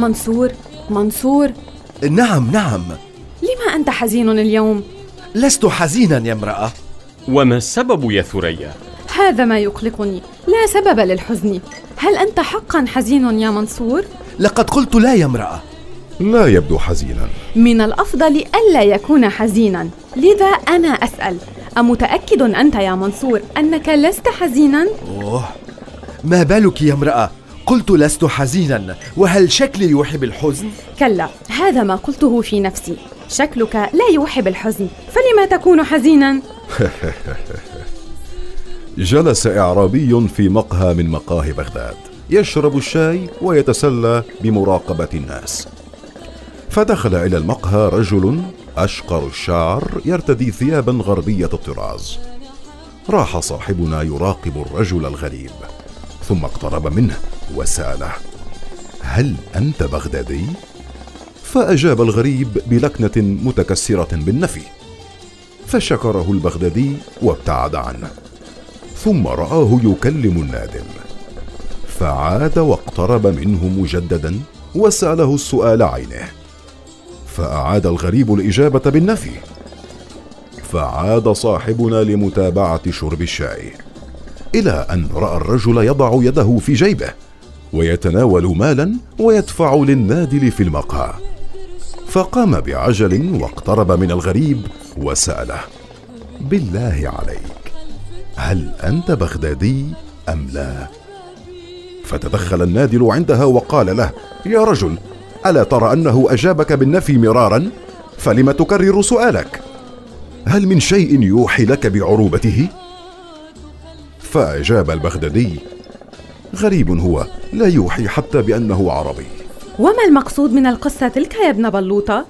منصور؟ منصور؟ نعم نعم. لما أنت حزين اليوم؟ لست حزينا يا امرأة. وما السبب يا ثريا؟ هذا ما يقلقني لا سبب للحزن. هل أنت حقا حزين يا منصور؟ لقد قلت لا يا امرأة. لا يبدو حزينا. من الأفضل ألا يكون حزينا. لذا أنا أسأل أمتأكد أنت يا منصور أنك لست حزينا؟ أوه. ما بالك يا امرأة؟ قلت لست حزينا وهل شكلي يوحي بالحزن؟ كلا هذا ما قلته في نفسي شكلك لا يوحي بالحزن فلما تكون حزينا؟ جلس إعرابي في مقهى من مقاهي بغداد يشرب الشاي ويتسلى بمراقبة الناس فدخل إلى المقهى رجل أشقر الشعر يرتدي ثيابا غربية الطراز راح صاحبنا يراقب الرجل الغريب ثم اقترب منه وسألة. هل أنت بغدادي؟ فأجاب الغريب بلكنة متكسرة بالنفي. فشكره البغدادي وابتعد عنه. ثم رآه يكلم النادم. فعاد واقترب منه مجددا وسأله السؤال عينه. فأعاد الغريب الإجابة بالنفي. فعاد صاحبنا لمتابعة شرب الشاي. إلى أن رأى الرجل يضع يده في جيبه. ويتناول مالا ويدفع للنادل في المقهى. فقام بعجل واقترب من الغريب وسأله بالله عليك هل أنت بغدادي أم لا؟ فتدخل النادل عندها وقال له يا رجل ألا ترى أنه أجابك بالنفي مرارا؟ فلم تكرر سؤالك؟ هل من شيء يوحي لك بعروبته؟ فأجاب البغدادي غريب هو لا يوحي حتى بأنه عربي. وما المقصود من القصة تلك يا ابن بلوطة؟